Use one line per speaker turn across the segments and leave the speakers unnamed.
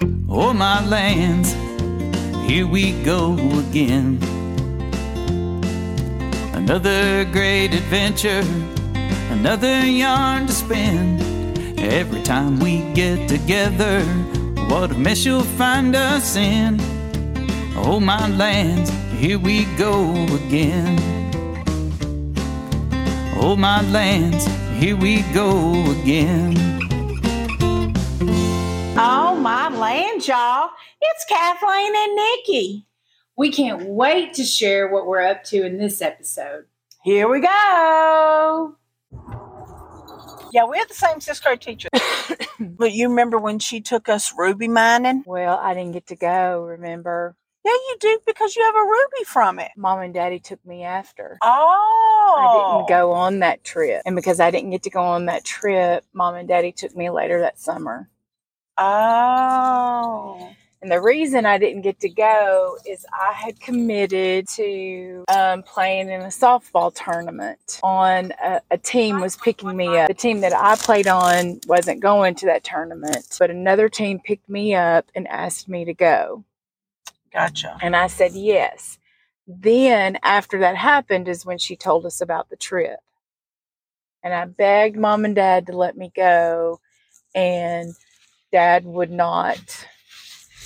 Oh, my lands, here we go again. Another great adventure, another yarn to spin. Every time we get together, what a mess you'll find us in. Oh, my lands, here we go again. Oh, my lands, here we go again.
Oh, my land, y'all. It's Kathleen and Nikki.
We can't wait to share what we're up to in this episode.
Here we go. Yeah, we had the same sixth grade teacher. but you remember when she took us ruby mining?
Well, I didn't get to go, remember?
Yeah, you do because you have a ruby from it.
Mom and Daddy took me after.
Oh.
I didn't go on that trip. And because I didn't get to go on that trip, Mom and Daddy took me later that summer.
Oh.
And the reason I didn't get to go is I had committed to um, playing in a softball tournament. On a, a team was picking me up. The team that I played on wasn't going to that tournament, but another team picked me up and asked me to go.
Gotcha.
And I said yes. Then, after that happened, is when she told us about the trip. And I begged mom and dad to let me go, and dad would not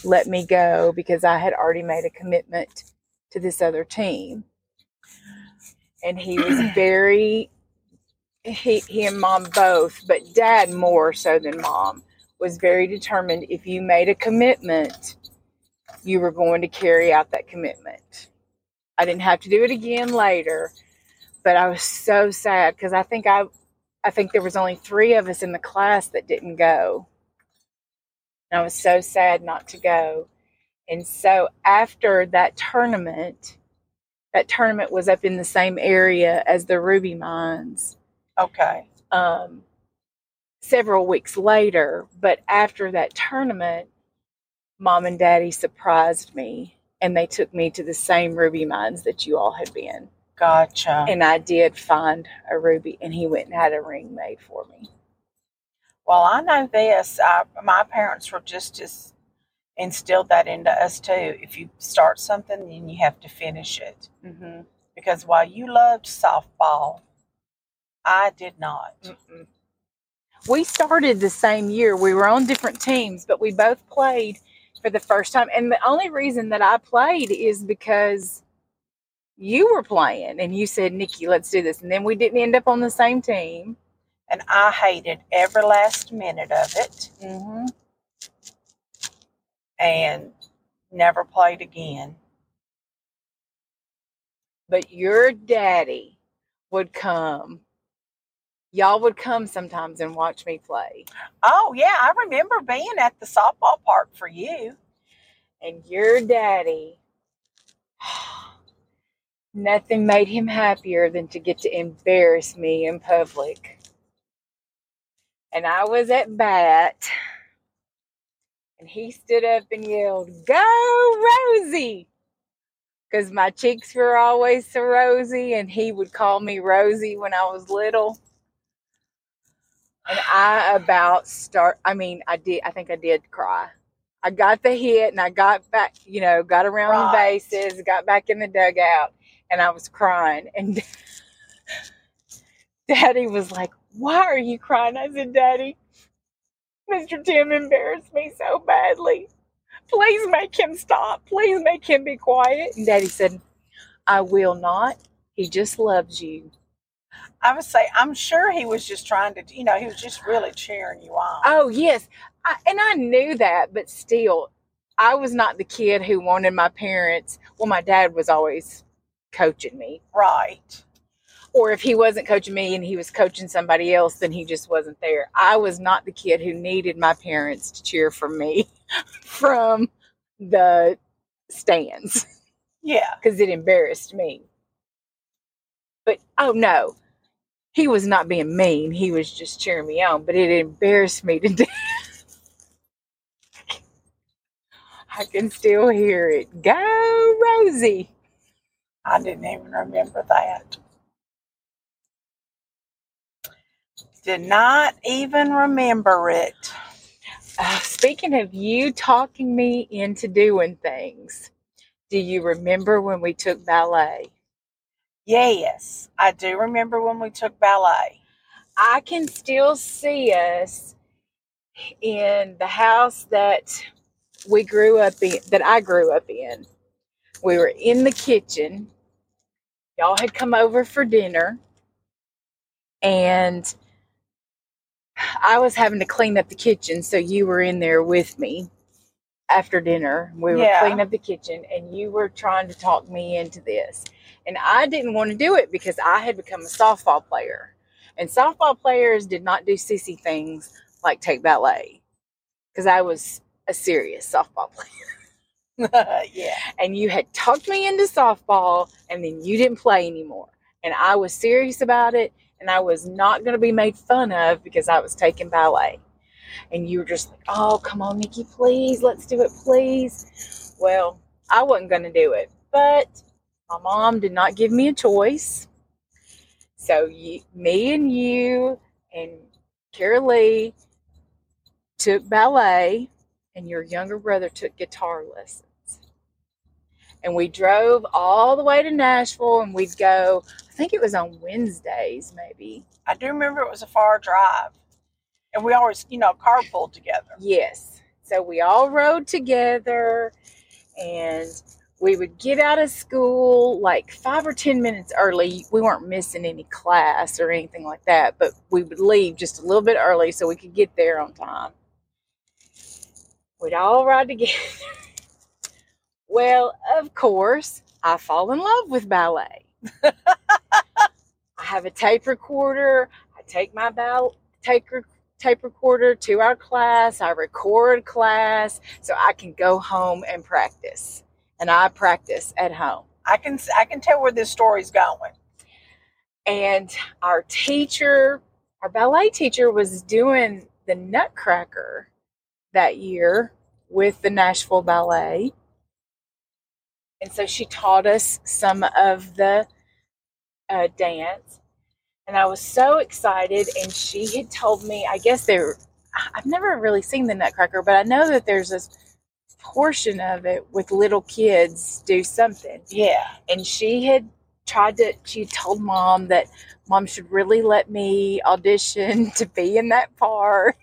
let me go because I had already made a commitment to this other team. And he was very, he, he and mom both, but dad more so than mom, was very determined if you made a commitment, you were going to carry out that commitment. I didn't have to do it again later, but I was so sad because I think I I think there was only 3 of us in the class that didn't go. And I was so sad not to go. And so after that tournament, that tournament was up in the same area as the Ruby Mines.
Okay.
Um, several weeks later, but after that tournament, mom and daddy surprised me and they took me to the same ruby mines that you all had been.
Gotcha.
And I did find a ruby and he went and had a ring made for me.
Well, I know this. I, my parents were just as instilled that into us too. If you start something, then you have to finish it.
Mm-hmm.
Because while you loved softball, I did not.
Mm-mm. We started the same year. We were on different teams, but we both played for the first time. And the only reason that I played is because you were playing and you said, Nikki, let's do this. And then we didn't end up on the same team.
And I hated every last minute of it
Mm-hmm.
and never played again.
But your daddy would come. Y'all would come sometimes and watch me play.
Oh, yeah, I remember being at the softball park for you.
And your daddy, nothing made him happier than to get to embarrass me in public. And I was at bat, and he stood up and yelled, Go, Rosie! Because my cheeks were always so rosy, and he would call me Rosie when I was little. And I about start, I mean, I did, I think I did cry. I got the hit and I got back, you know, got around
Right.
the bases, got back in the dugout, and I was crying. And Daddy was like, Why are you crying? I said, Daddy, Mr. Tim embarrassed me so badly. Please make him stop. Please make him be quiet. And Daddy said, I will not. He just loves you.
I would say, I'm sure he was just trying to, you know, he was just really cheering you on.
Oh, yes. I, and I knew that, but still, I was not the kid who wanted my parents. Well, my dad was always coaching me.
Right.
Or if he wasn't coaching me and he was coaching somebody else, then he just wasn't there. I was not the kid who needed my parents to cheer for me from the stands
Yeah.
because it embarrassed me. But oh no, he was not being mean. He was just cheering me on, but it embarrassed me to death. I can still hear it. Go, Rosie.
I didn't even remember that. Did not even remember it.
Uh, speaking of you talking me into doing things, do you remember when we took ballet?
Yes, I do remember when we took ballet.
I can still see us in the house that we grew up in, that I grew up in. We were in the kitchen. Y'all had come over for dinner, and I was having to clean up the kitchen, so you were in there with me after dinner. We were
Yeah.
cleaning up the kitchen, and you were trying to talk me into this. And I didn't want to do it because I had become a softball player. And softball players did not do sissy things like take ballet because I was a serious softball player.
yeah.
And you had talked me into softball, and then you didn't play anymore. And I was serious about it, and I was not going to be made fun of because I was taking ballet. And you were just like, oh, come on, Nikki, please, let's do it, please. Well, I wasn't going to do it, but my mom did not give me a choice. So you, me and you and Kara Lee took ballet, and your younger brother took guitar lessons. And we drove all the way to Nashville, and we'd go. I think it was on Wednesdays, maybe.
I do remember it was a far drive. And we always, you know, carpooled together.
Yes. So we all rode together and we would get out of school like five or 10 minutes early. We weren't missing any class or anything like that, but we would leave just a little bit early so we could get there on time. We'd all ride together. well, of course, I fall in love with ballet. I have a tape recorder. I take my ball, take tape recorder to our class. I record class so I can go home and practice. And I practice at home.
I can I can tell where this story's going.
And our teacher, our ballet teacher, was doing the Nutcracker that year with the Nashville Ballet. And so she taught us some of the uh, dance. And I was so excited. And she had told me, I guess there, I've never really seen the Nutcracker, but I know that there's this portion of it with little kids do something
Yeah.
and she had tried to she told mom that mom should really let me audition to be in that part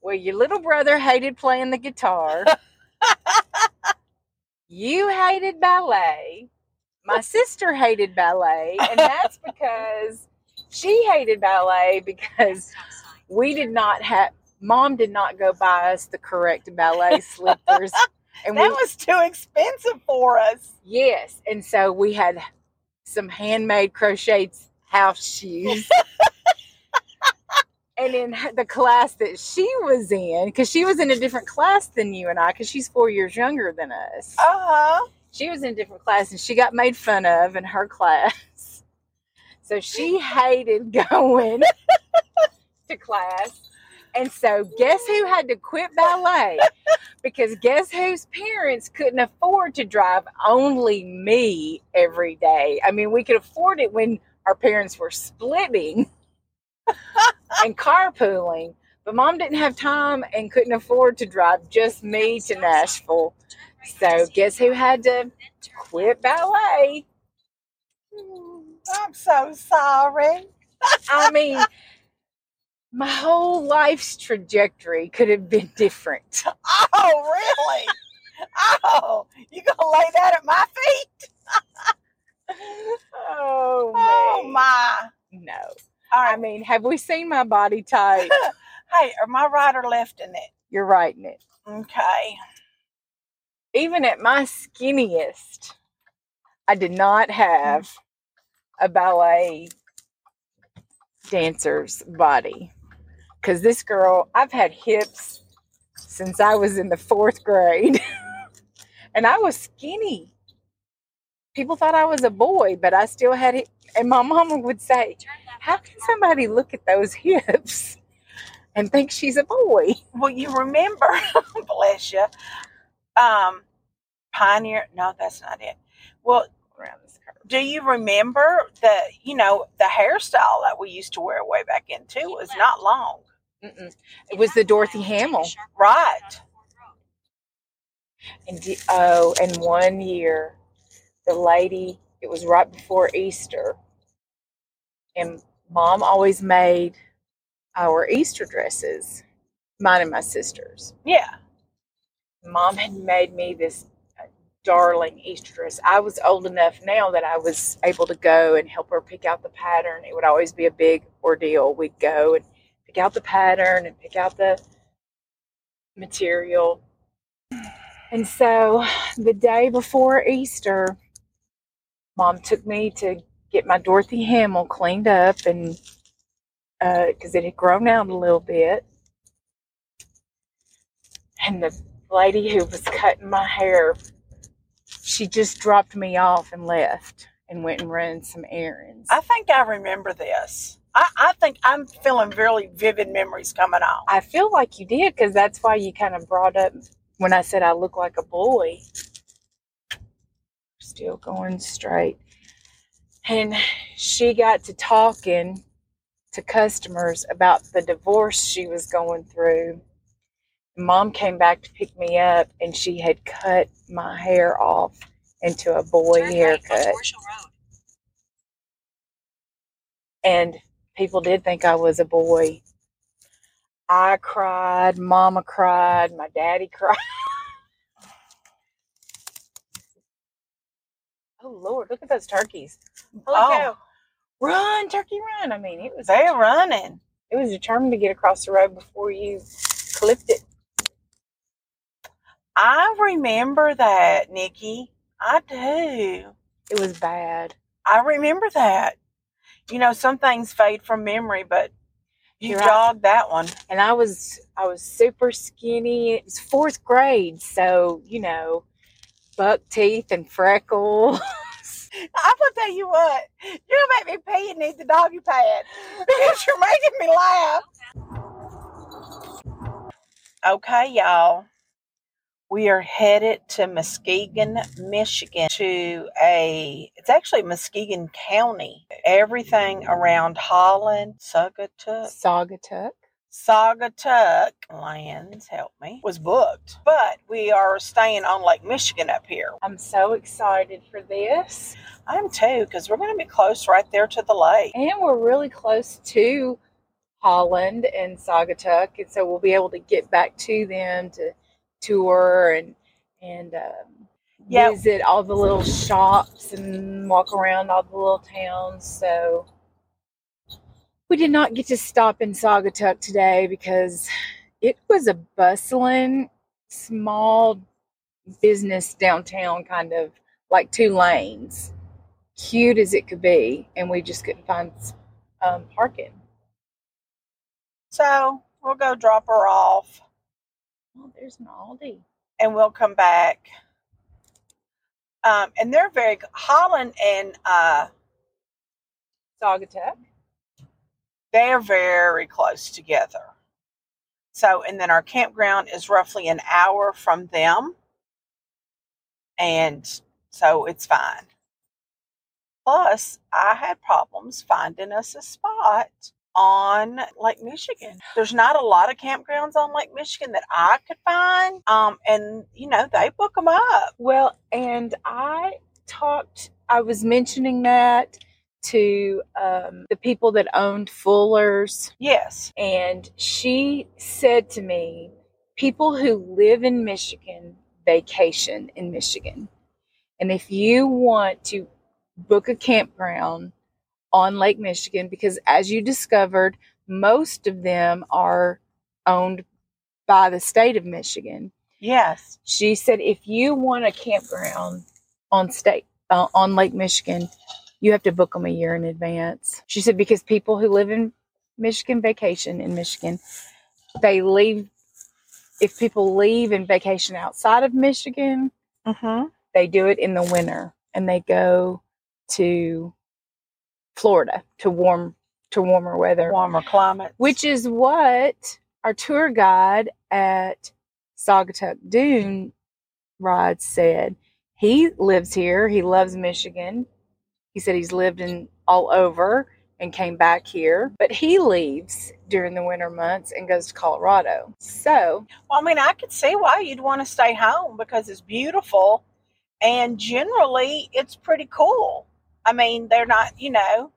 well your little brother hated playing the guitar you hated ballet my sister hated ballet and that's because she hated ballet because we did not have mom did not go buy us the correct ballet slippers and
That
we
was too expensive for us.
Yes. And so we had some handmade crocheted house shoes. and in her- the class that she was in, because she was in a different class than you and I, because she's four years younger than us.
Uh-huh.
She was in a different class and she got made fun of in her class. So she hated going to class. And so, guess who had to quit ballet? Because guess whose parents couldn't afford to drive only me every day? I mean, we could afford it when our parents were splitting and carpooling, but mom didn't have time and couldn't afford to drive just me to Nashville. So, guess who had to quit ballet?
I'm so sorry.
I mean, my whole life's trajectory could have been different.
Oh, really? oh, you gonna lay that at my feet?
Oh,
Oh my.
No.
All
I mean, have we seen my body type?
Hey, are my right or left in it?
You're right, in it.
Okay.
Even at my skinniest, I did not have mm. a ballet dancer's body. Because this girl, I've had hips since I was in the fourth grade. and I was skinny. People thought I was a boy, but I still had it. And my mama would say, How can somebody look at those hips and think she's a boy?
Well, you remember, bless you, um, Pioneer. No, that's not it. Well,
Around this curve.
do you remember the, you know, the hairstyle that we used to wear way back in too was not long.
Mm-mm. It was the Dorothy Hamill.
Right.
And oh, and one year, the lady, it was right before Easter, and mom always made our Easter dresses, mine and my sister's.
Yeah.
Mom had made me this uh, darling Easter dress. I was old enough now that I was able to go and help her pick out the pattern. It would always be a big ordeal. We'd go and pick out the pattern and pick out the material. And so the day before Easter, mom took me to get my Dorothy Hamill cleaned up and uh, because it had grown out a little bit. And the lady who was cutting my hair, she just dropped me off and left and went and ran some errands.
I think I remember this. I, I think I'm feeling really vivid memories coming on.
I feel like you did because that's why you kind of brought up when I said I look like a boy. Still going straight. And she got to talking to customers about the divorce she was going through. Mom came back to pick me up and she had cut my hair off into a boy haircut. And people did think I was a boy. I cried, mama cried, my daddy cried. Oh Lord, look at those turkeys. Holy
Oh.
cow. Run, turkey, run. I mean, it was
They're running.
it was determined to get across the road before you clipped it.
I remember that, Nikki. I do.
It was bad.
I remember that. You know, some things fade from memory, but you
You're right.
jogged that one.
And I was I was super skinny. It was fourth grade, so you know, buck teeth and freckles.
I'm gonna tell you what, you're gonna make me pee and need the doggy pad because you're making me laugh. Okay, y'all. We are headed to Muskegon, Michigan to a it's actually Muskegon County. Everything around Holland, Saugatuck,
Saugatuck.
Saugatuck lands, help me, was booked. But we are staying on Lake Michigan up here.
I'm so excited for this.
I'm too, because we're going to be close right there to the lake.
And we're really close to Holland and Saugatuck, and so we'll be able to get back to them to tour and and um, visit all the little shops and walk around all the little towns. So we did not get to stop in Saugatuck today because it was a bustling, small business downtown, kind of like two lanes, cute as it could be, and we just couldn't find um, parking.
So we'll go drop her off
Oh, there's an Aldi.
and we'll come back. Um, and they're very, Holland and uh,
Saugatuck.
They're very close together. So, and then our campground is roughly an hour from them. And so it's fine. Plus, I had problems finding us a spot on Lake Michigan. There's not a lot of campgrounds on Lake Michigan that I could find. Um, and you know, they book them up.
Well, and I talked, I was mentioning that to um, the people that owned Fuller's,
Yes.
and she said to me, people who live in Michigan vacation in Michigan. And if you want to book a campground on Lake Michigan, because as you discovered, most of them are owned by the state of Michigan.
Yes.
She said if you want a campground on state uh, on Lake Michigan, you have to book them a year in advance. She said because people who live in Michigan vacation in Michigan, they leave. If people leave and vacation outside of Michigan,
Mm-hmm.
they do it in the winter and they go to Florida to warm to warmer weather
Warmer climate.
which is what our tour guide at Saugatuck Dune Ride said. He lives here. He loves Michigan. He said he's lived in all over, and came back here. But he leaves during the winter months and goes to Colorado. So,
Well, I mean, I could see why you'd want to stay home because it's beautiful and generally it's pretty cool. I mean, they're not, you know,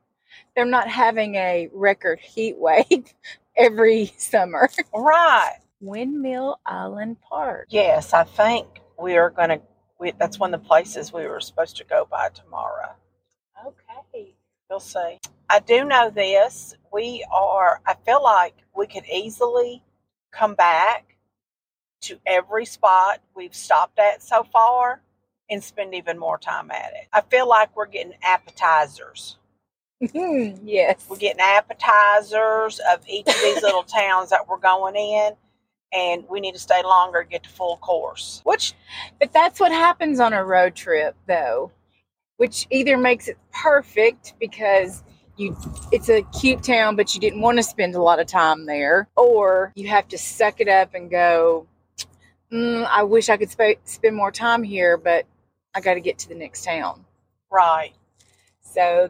they're not having a record heat wave every summer.
right.
Windmill Island Park.
Yes, I think we are going to, that's one of the places we were supposed to go by tomorrow. We'll see. I do know this. We are, I feel like we could easily come back to every spot we've stopped at so far and spend even more time at it. I feel like we're getting appetizers. Mm-hmm.
yes.
We're getting appetizers of each of these little towns that we're going in, and we need to stay longer to get the full course. Which,
But that's what happens on a road trip, though, which either makes it perfect because you it's a cute town, but you didn't want to spend a lot of time there, or you have to suck it up and go. Mm, I wish I could sp- spend more time here, but I got to get to the next town.
right,
So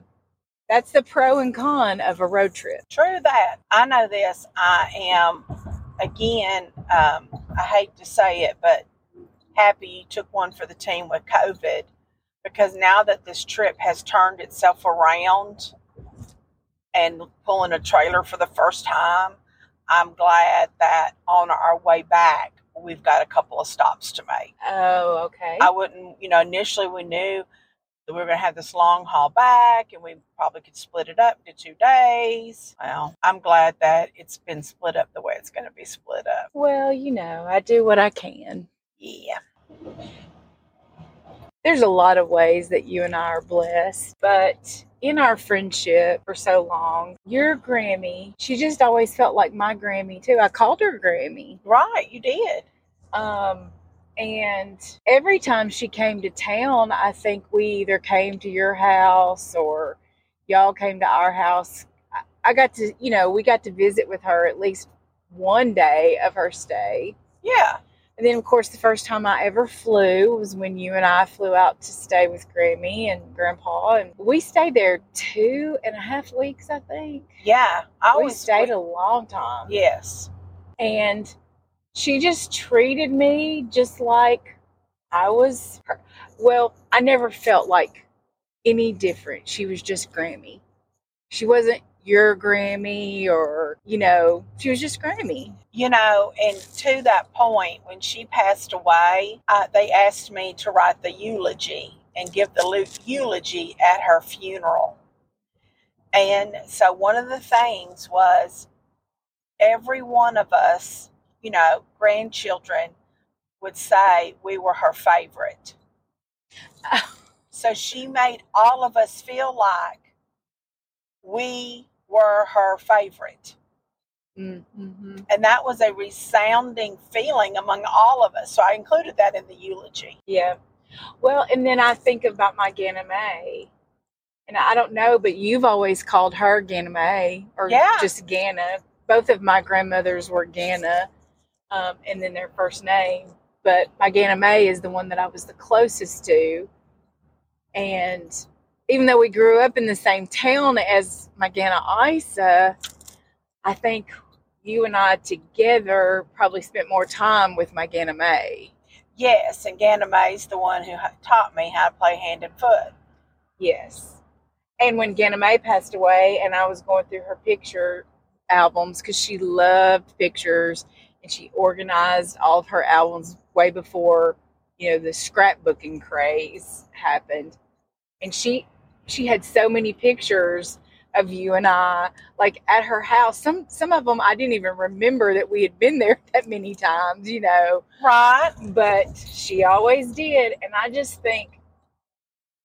that's the pro and con of a road trip.
true that. I know this. I am, again, um, I hate to say it, but happy you took one for the team with COVID because now that this trip has turned itself around and pulling a trailer for the first time, I'm glad that on our way back, we've got a couple of stops to make.
Oh, okay.
I wouldn't, you know, initially we knew that we were going to have this long haul back and we probably could split it up into two days. Well, I'm glad that it's been split up the way it's going to be split up.
well, you know, I do what I can.
Yeah.
There's a lot of ways that you and I are blessed, but in our friendship for so long, your Grammy, she just always felt like my Grammy too. I called her Grammy.
Right, you did.
Um, and every time she came to town, I think we either came to your house or y'all came to our house. I, I got to, you know, we got to visit with her at least one day of her stay.
Yeah.
And then, of course, the first time I ever flew was when you and I flew out to stay with Grammy and Grandpa, and we stayed there two and a half weeks, I think.
Yeah. I
we stayed a long time,
Yes.
and she just treated me just like I was. Her. Well, I never felt like any different. She was just Grammy. She wasn't your Grammy, or you know, she was just Grammy.
You know, and to that point, when she passed away, uh, they asked me to write the eulogy and give the eulogy at her funeral. And so one of the things was every one of us, you know, grandchildren, would say we were her favorite. So she made all of us feel like we were her favorite.
Mm-hmm.
And that was a resounding feeling among all of us. So I included that in the eulogy.
Yeah. Well, and then I think about my Ganna May. And I don't know, but you've always called her Ganna May or
Yeah.
just Ganna. Both of my grandmothers were Ganna, um, and then their first name. But my Ganna May is the one that I was the closest to. And even though we grew up in the same town as my Ganna Isa, I think you and I together probably spent more time with my Ganna May.
Yes, and Ganna May's the one who taught me how to play hand and foot.
Yes. And when Ganna May passed away, and I was going through her picture albums because she loved pictures and she organized all of her albums way before you know the scrapbooking craze happened. And she she had so many pictures of you and I like at her house. Some some of them I didn't even remember that we had been there that many times, you know
Right?
but she always did and i just think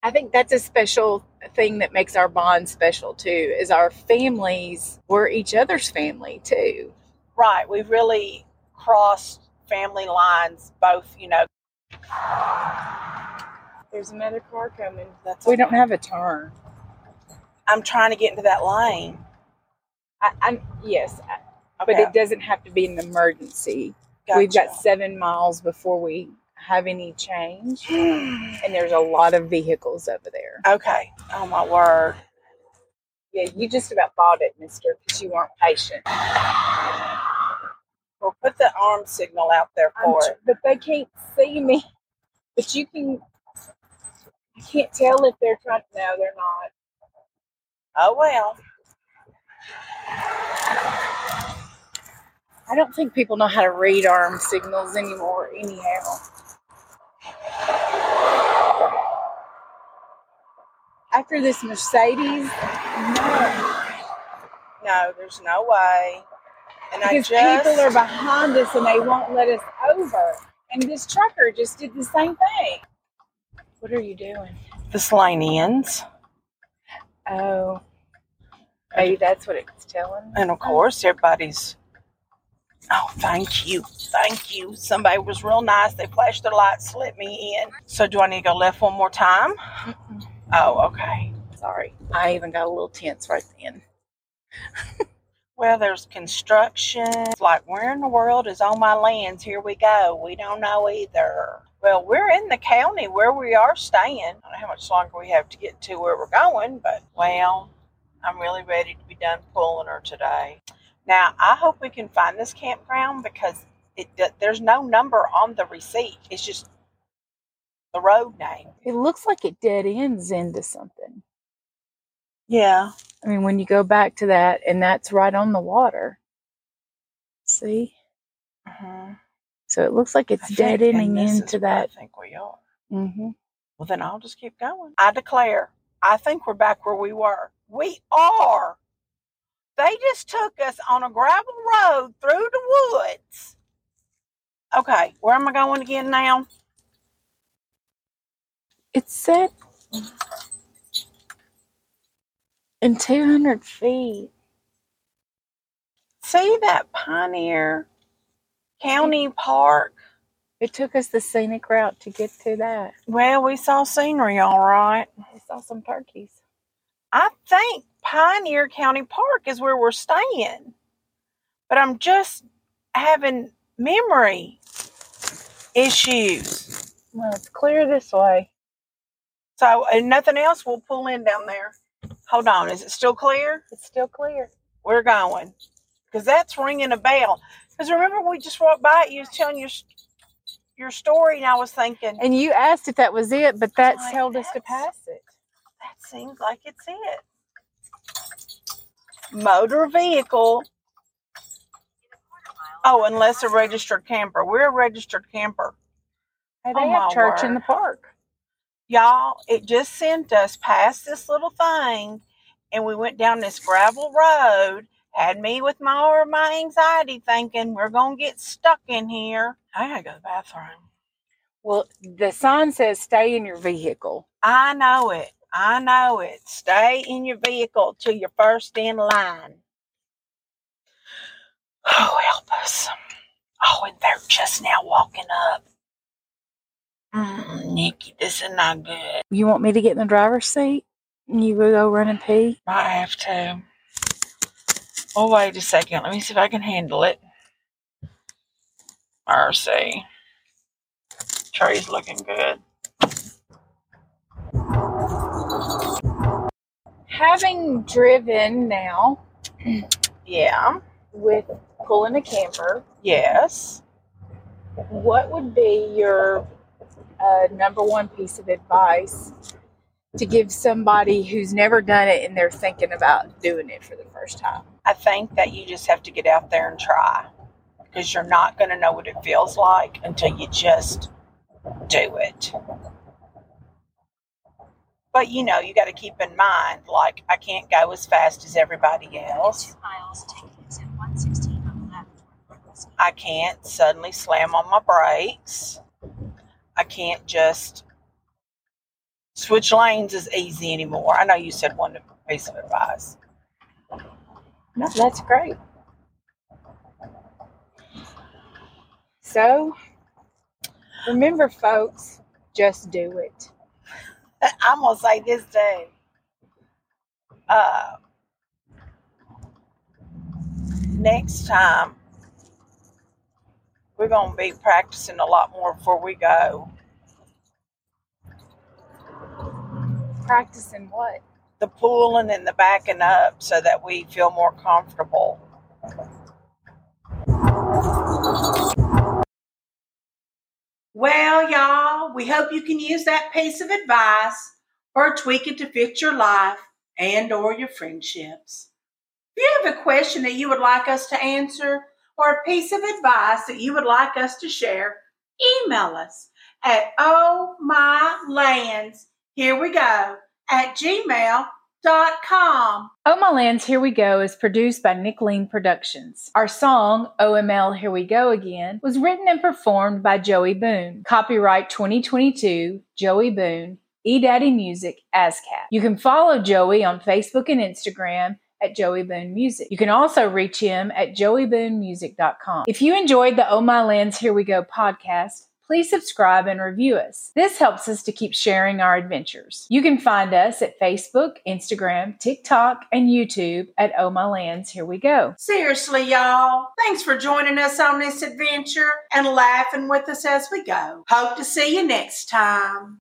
i think that's a special thing that makes our bond special too is our families were each other's family too
Right. We really crossed family lines, both, you know.
There's another car coming
That's
we don't have a turn
I'm trying to get into that lane.
I, I'm yes I-
Okay.
but it doesn't have to be an emergency we've got seven miles before we have any change and there's a lot of vehicles over there
okay. Oh, my word.
Yeah, you just about bought it, mister, because you weren't patient.
We'll put the arm signal out there for it.
but they can't see me. But you can. Can't tell if they're trying. No, they're not.
Oh well.
I don't think people know how to read arm signals anymore. Anyhow. After this Mercedes, no,
No, there's no way. And I
because
just
people are behind us and they won't let us over. And this trucker just did the same thing. What are you doing?
the Slanians.
Oh, maybe that's what it's telling.
And of course everybody's Oh, thank you. Thank you. Somebody was real nice. They flashed their lights, let me in. So do I need to go left one more time?
Mm-mm.
Oh, okay.
Sorry, I even got a little tense right then.
Well, there's construction. It's like, where in the world is all my lands? Here we go. We don't know either. Well, we're in the county where we are staying. I don't know how much longer we have to get to where we're going, but well, I'm really ready to be done pulling her today. Now, I hope we can find this campground because it there's no number on the receipt. It's just the road name.
It looks like it dead ends into something.
Yeah.
I mean, when you go back to that, and that's right on the water. See?
hmm
So it looks like it's dead ending into that.
I think we are.
Mm-hmm.
Well, then I'll just keep going. I declare, I think we're back where we were. We are. They just took us on a gravel road through the woods. Okay, where am I going again now?
It said in 200 feet.
See that Pioneer County Park?
It took us the scenic route to get to that.
Well, we saw scenery, all right.
We saw some turkeys.
I think Pioneer County Park is where we're staying. But I'm just having memory issues.
Well, it's clear this way.
So, and nothing else, we'll pull in down there. Hold on, is it still clear?
It's still clear.
We're going. Because that's ringing a bell. Because remember, when we just walked by it, you was telling your, your story, and I was thinking,
And you asked if that was it, but that's
Like,
held us to pass it.
that seems like it's it. Motor vehicle. Oh, unless a registered camper. We're a registered camper.
Hey,
Oh,
they have
my
church in the park.
Y'all, it just sent us past this little thing, and we went down this gravel road. Had me with my or my anxiety, thinking we're gonna get stuck in here. I gotta go to the bathroom.
Well, the sign says stay in your vehicle.
I know it. I know it. Stay in your vehicle till you're first in line. Oh, help us. Oh, and they're just now walking up. Mm, Nikki, this is not good.
You want me to get in the driver's seat? And you will go run and pee?
I have to. Oh, wait a second. Let me see if I can handle it. Mercy. Trey's looking good.
Having driven now
Yeah.
with pulling a camper,
Yes.
what would be your uh, number one piece of advice to give somebody who's never done it and they're thinking about doing it for the first time?
I think that you just have to get out there and try because you're not going to know what it feels like until you just do it. But you know, you got to keep in mind, like, I can't go as fast as everybody else.
miles, take exit 116 on the left.
I can't suddenly slam on my brakes. I can't just switch lanes as easy anymore. I know you said one piece of advice.
No, that's great. So, remember, folks, just do it.
I'm gonna say this too. Uh, next time, we're gonna be practicing a lot more before we go.
Practicing what?
the pulling and the backing up so that we feel more comfortable.
Well, y'all, we hope you can use that piece of advice or tweak it to fit your life and or your friendships. If you have a question that you would like us to answer or a piece of advice that you would like us to share, email us at oh my lands, here we go, at gmail.com.
Oh My Here We Go is produced by Nick Lean Productions. Our song, OML Here We Go Again, was written and performed by Joey Boone. Copyright 2022, Joey Boone, eDaddy Music, ASCAP. You can follow Joey on Facebook and Instagram at Joey Boone Music. You can also reach him at joeyboonemusic.com. If you enjoyed the Oh My Lands Here We Go podcast, please subscribe and review us. This helps us to keep sharing our adventures. You can find us at Facebook, Instagram, TikTok, and YouTube at Oh My Lands Here We Go.
Seriously, y'all, thanks for joining us on this adventure and laughing with us as we go. Hope to see you next time.